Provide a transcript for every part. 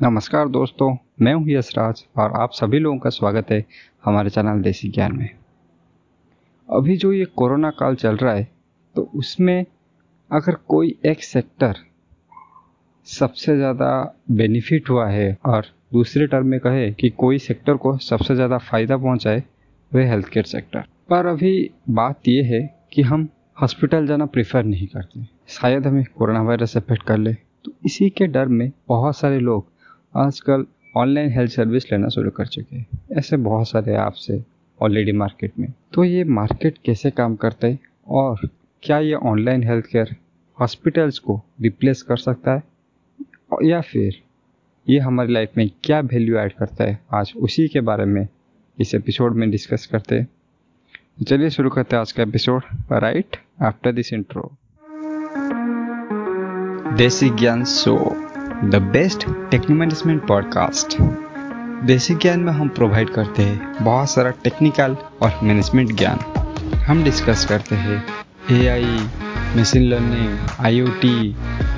नमस्कार दोस्तों, मैं हूँ यशराज और आप सभी लोगों का स्वागत है हमारे चैनल देसी ज्ञान में। अभी जो ये कोरोना काल चल रहा है तो उसमें अगर कोई एक सेक्टर सबसे ज़्यादा बेनिफिट हुआ है और दूसरे टर्म में कहे कि कोई सेक्टर को सबसे ज़्यादा फ़ायदा पहुँचाए वह हेल्थ केयर सेक्टर पर अभी बात यह है कि हम हॉस्पिटल जाना प्रेफर नहीं करते। शायद हमें कोरोना वायरस अफेक्ट कर ले। तो इसी के डर में बहुत सारे लोग आजकल ऑनलाइन हेल्थ सर्विस लेना शुरू कर चुके हैं। ऐसे बहुत सारे ऐप्स है ऑलरेडी मार्केट में। तो ये मार्केट कैसे काम करता है? और क्या ये ऑनलाइन हेल्थ केयर हॉस्पिटल्स को रिप्लेस कर सकता है? या फिर ये हमारी लाइफ में क्या वैल्यू ऐड करता है? आज उसी के बारे में इस एपिसोड में डिस्कस करते हैं। चलिए शुरू करते हैं आज का episode right after this intro Desi Gyan show the best techno management podcast Desi Gyan में हम प्रोवाइड करते हैं बहुत सारा टेक्निकल और मैनेजमेंट ज्ञान। हम डिस्कस करते हैं AI machine learning IoT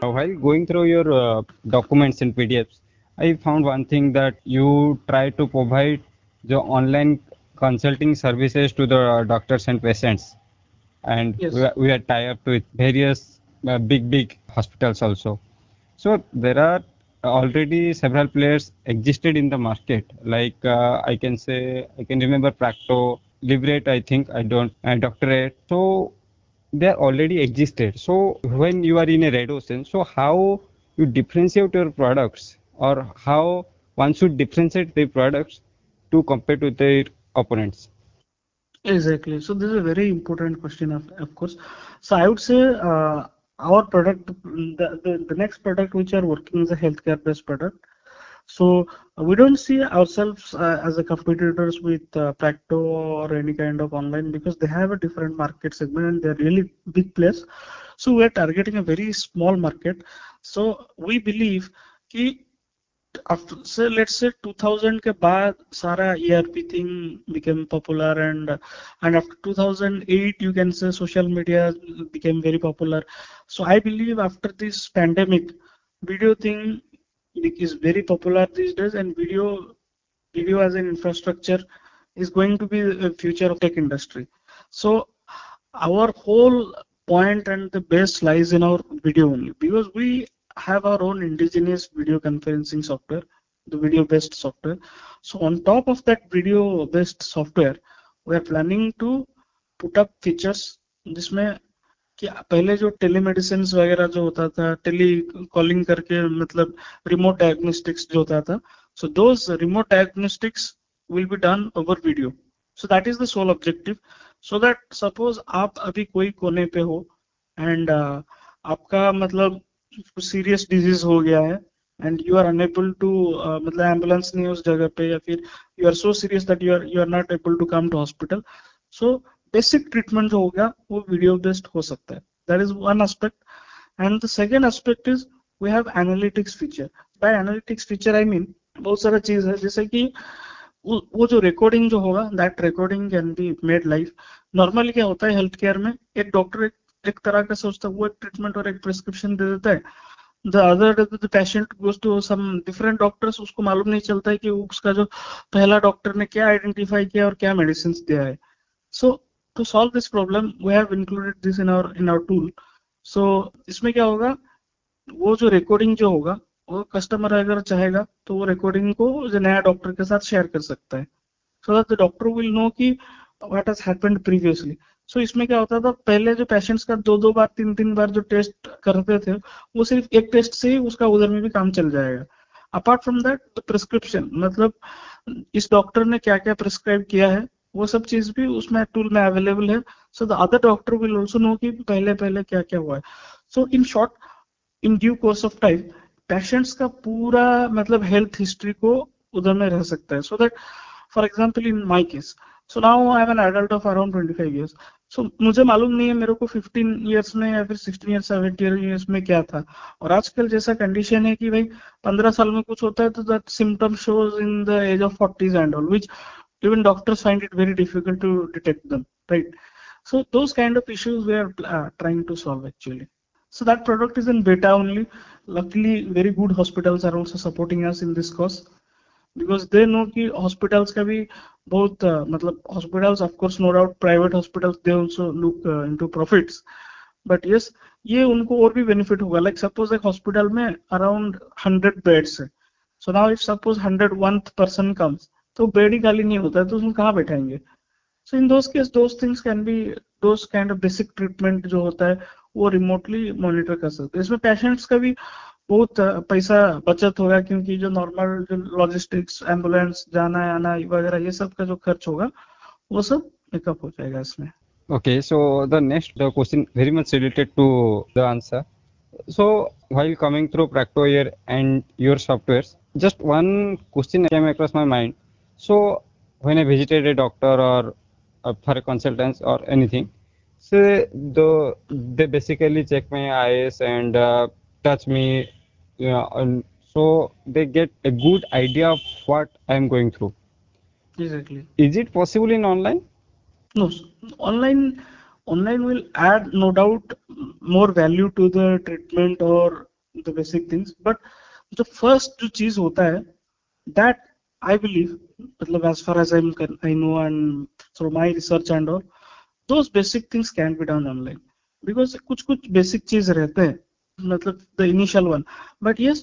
While going through your uh, documents and PDFs, I found one thing that you try to provide the online consulting services to the doctors and patients, and yes. we, are, we are tied up with various uh, big big hospitals also. So there are already several players existed in the market. Like uh, I can say, I can remember Practo, Liberate. I think I don't, and Doctorate. So they are already existed. So when you are in a red ocean, so how you differentiate your products or how one should differentiate their products to compare to their opponents? Exactly. So this is a very important question, of, of course. So I would say uh, our product, the, the, the next product which are working is a healthcare based product. So we don't see ourselves uh, as a competitors with uh, Practo or any kind of online because they have a different market segment and they're really big players. So we're targeting a very small market. So we believe that after say let's say 2000 के बाद सारा ERP thing became popular and and after 2008 you can say social media became very popular so I believe after this pandemic video thing is very popular these days and video video as an infrastructure is going to be the future of tech industry so our whole point and the best lies in our video only because we have our own indigenous video conferencing software, the video based software. So on top of that video based software, we are planning to put up features जिसमें कि पहले जो telemedicine वगैरह जो होता था tele calling करके मतलब रिमोट डायग्नोस्टिक्स जो होता था so those remote diagnostics will be done over video so that is the sole objective so that suppose आप अभी कोई कोने पे हो एंड uh, आपका मतलब सीरियस डिज़ीज़ हो गया है and you are unable to मतलब एंबुलेंस नहीं उस जगह पे या फिर you are so serious that you are you are not able to come to hospital so basic treatment जो होगा वो वीडियो बेस्ड हो सकता है। That is one aspect and the second aspect is we have analytics feature by analytics feature I mean बहुत सारा चीज़ है, जैसे कि वो जो रिकॉर्डिंग जो होगा that recording can be made live normally क्या होता है हेल्थ केयर में एक डॉक्टर एक एक तरह का सोचता है, वो एक ट्रीटमेंट और एक प्रिस्क्रिप्शन दे देता है। The other the patient goes to some different doctors उसको मालूम नहीं चलता है कि उसका जो पहला डॉक्टर ने क्या आइडेंटिफाई किया और क्या मेडिसिन दिया है। So to solve this problem we have included this in our in our tool so इसमें क्या होगा? वो जो रिकॉर्डिंग जो होगा वो कस्टमर अगर चाहेगा तो वो रिकॉर्डिंग को नया डॉक्टर के साथ शेयर कर सकता है। So that the doctor will know कि what has happened previously so so, इसमें क्या होता था? पहले जो पेशेंट्स का दो दो बार तीन तीन बार जो टेस्ट करते थे वो सिर्फ़ एक टेस्ट से ही उसका उधर में भी काम चल जाएगा। अपार्ट फ्रॉम दैट प्रिस्क्रिप्शन मतलब इस डॉक्टर ने क्या क्या प्रिस्क्राइब किया है? वो सब चीज़ भी उसमें टूल में अवेलेबल है। So the other doctor will also know कि पहले पहले क्या क्या हुआ है। So in short in due course of time patients का पूरा मतलब हेल्थ हिस्ट्री को उधर में रह सकता है। So that for example in my case so now I am an adult of around twenty five years so मुझे मालूम नहीं है मेरे को फिफ्टीन ईयर्स में या फिर 16 ईयर्स 17 इयर्स में क्या था। और आजकल जैसा कंडीशन है कि भाई 15 साल में कुछ होता है तो that symptom shows in the age of 40s and all which even doctors find it very difficult to detect them right so those kind of issues we are uh, trying to solve actually so that product is in beta only luckily very good hospitals are also supporting us in this cause because they know कि hospitals का भी बहुत uh, मतलब hospitals of course no doubt private hospitals they also look into profits but yes ये उनको और भी benefit होगा लाइक सपोज एक हॉस्पिटल में अराउंड हंड्रेड बेड्स है so now if suppose hundred one person comes तो बेड ही खाली नहीं होता है तो उसमें कहाँ बैठाएँगे so in those case those things can be those kind of basic treatment जो होता है वो रिमोटली मॉनिटर कर सकते हैं इसमें पेशेंट्स का भी बहुत पैसा बचत होगा क्योंकि जो नॉर्मल जो लॉजिस्टिक्स एंबुलेंस जाना आना वगैरह ये सब का जो खर्च होगा वो सब मेकअप हो जाएगा इसमें Okay, so the next the question very much related to the answer. So while coming through Practo here and your softwares, just one question came across my mind. So when I visited a doctor or uh, for a consultance or anything, so the they basically check my eyes and uh, touch me yeah, and so they get a good idea of what I'm going through. Exactly. Is it possible in online? No, online online will add no doubt more value to the treatment or the basic things. But the first जो चीज होता है that I believe मतलब as far as I I know and through my research and all though basic things can be done online because कुछ कुछ basic चीज़ रहते हैं मतलब द इनिशियल वन बट ये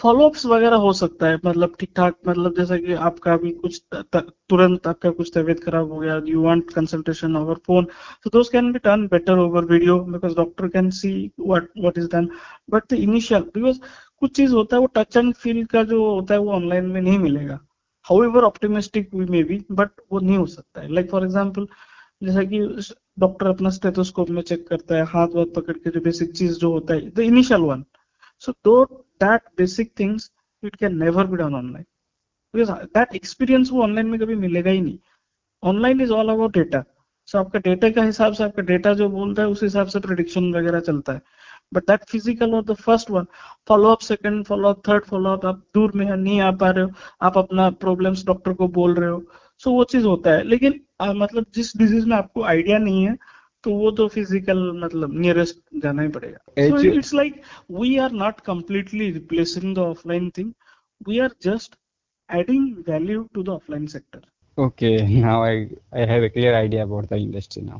फॉलोअप वगैरह हो सकता है मतलब ठीक ठाक मतलब जैसा कि आपका भी कुछ तुरंत आपका कुछ तबियत खराब हो गया you want consultation over phone so those can be turn better over video because doctor can see what what is done but the initial because कुछ चीज़ होता है वो टच एंड फील का जो होता है वो ऑनलाइन में नहीं मिलेगा। However optimistic we may be but वो नहीं हो सकता है। लाइक फॉर एग्ज़ाम्पल जैसा कि डॉक्टर अपना स्टेथोस्कोप में चेक करता है, हाथ वाथ पकड़ के जो बेसिक चीज़ जो होता है the initial one so those that basic things it can never be done online because that experience वो ऑनलाइन में कभी मिलेगा ही नहीं। Online is all about data so आपका डेटा का हिसाब से आपका डेटा जो बोलता है, उस हिसाब से प्रोडिक्शन वगैरह चलता है। बट दैट फ़िज़िकल और the first one follow up second follow up third follow up आप दूर में है नहीं आ पा रहे हो आप अपना प्रॉब्लम्स डॉक्टर को बोल रहे हो। सो so, वो चीज़ होता है। लेकिन आ, मतलब जिस डिज़ीज़ में आपको आइडिया नहीं है तो वो तो फ़िज़िकल मतलब नियरेस्ट जाना ही पड़ेगा। It's like we are not completely replacing the offline thing we are just adding value to the offline sector. Okay, now I, I have a clear idea about the industry now.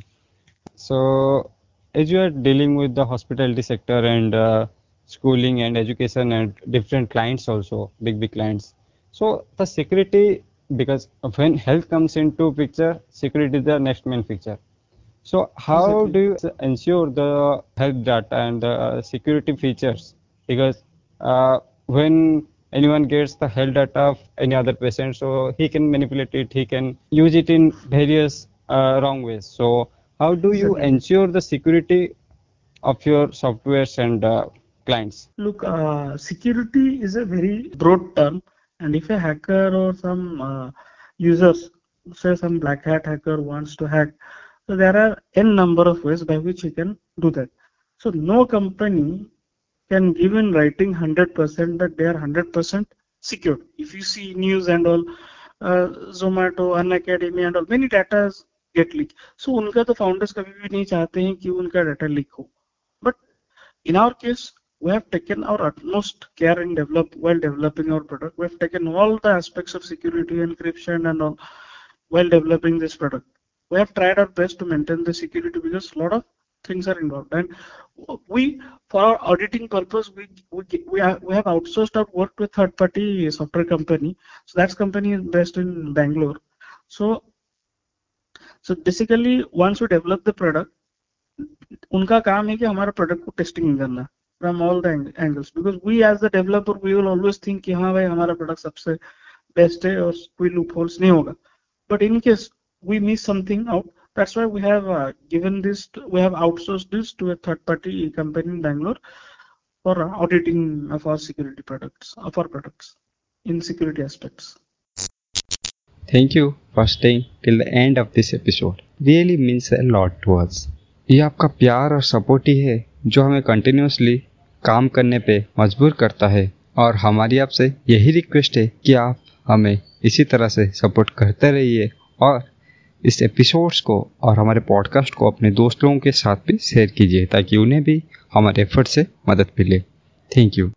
So, as you are dealing with the hospitality sector and uh, schooling and education and different clients also, big, big clients. So, the security because when health comes into picture, security is the next main feature. So how exactly. do you ensure the health data and the security features? Because uh, when anyone gets the health data of any other patient, so he can manipulate it, he can use it in various uh, wrong ways. So how do you ensure the security of your softwares and uh, clients? Look, uh, security is a very broad term and if a hacker or some uh, users, say some black hat hacker wants to hack, so there are n number of ways by which he can do that. So no company can give in writing 100% that they are 100% secure. If you see news and all, uh, Zomato, Unacademy and all, many data get leaked. So उनका तो founders कभी भी नहीं चाहते हैं कि उनका data leak हो. But in our case, we have taken our utmost care in develop while developing our product. We have taken all the aspects of security, encryption, and all while developing this product. We have tried our best to maintain the security because a lot of things are involved. And we, for our auditing purpose, we we we, have, we have outsourced our work to a third-party software company. So that company is based in Bangalore. So so basically, once we develop the product, उनका काम है कि हमारा product को testing करना from all the angles because we as the developer we will always think कि हाँ भाई हमारा प्रोडक्ट सबसे बेस्ट है और कोई लूप होल्स नहीं होगा but in case we miss something out that's why we have uh, given this we have outsourced this to a third party company in bangalore for auditing of our security products, of our products in security aspects. Thank you for staying till the end of this episode. Really means a lot to us. ये आपका प्यार और support ही है, जो हमें continuously काम करने पे मजबूर करता है और हमारी आपसे यही रिक्वेस्ट है कि आप हमें इसी तरह से सपोर्ट करते रहिए और इस एपिसोड्स को और हमारे पॉडकास्ट को अपने दोस्त लोगों के साथ भी शेयर कीजिए, ताकि उन्हें भी हमारे एफर्ट से मदद मिले थैंक यू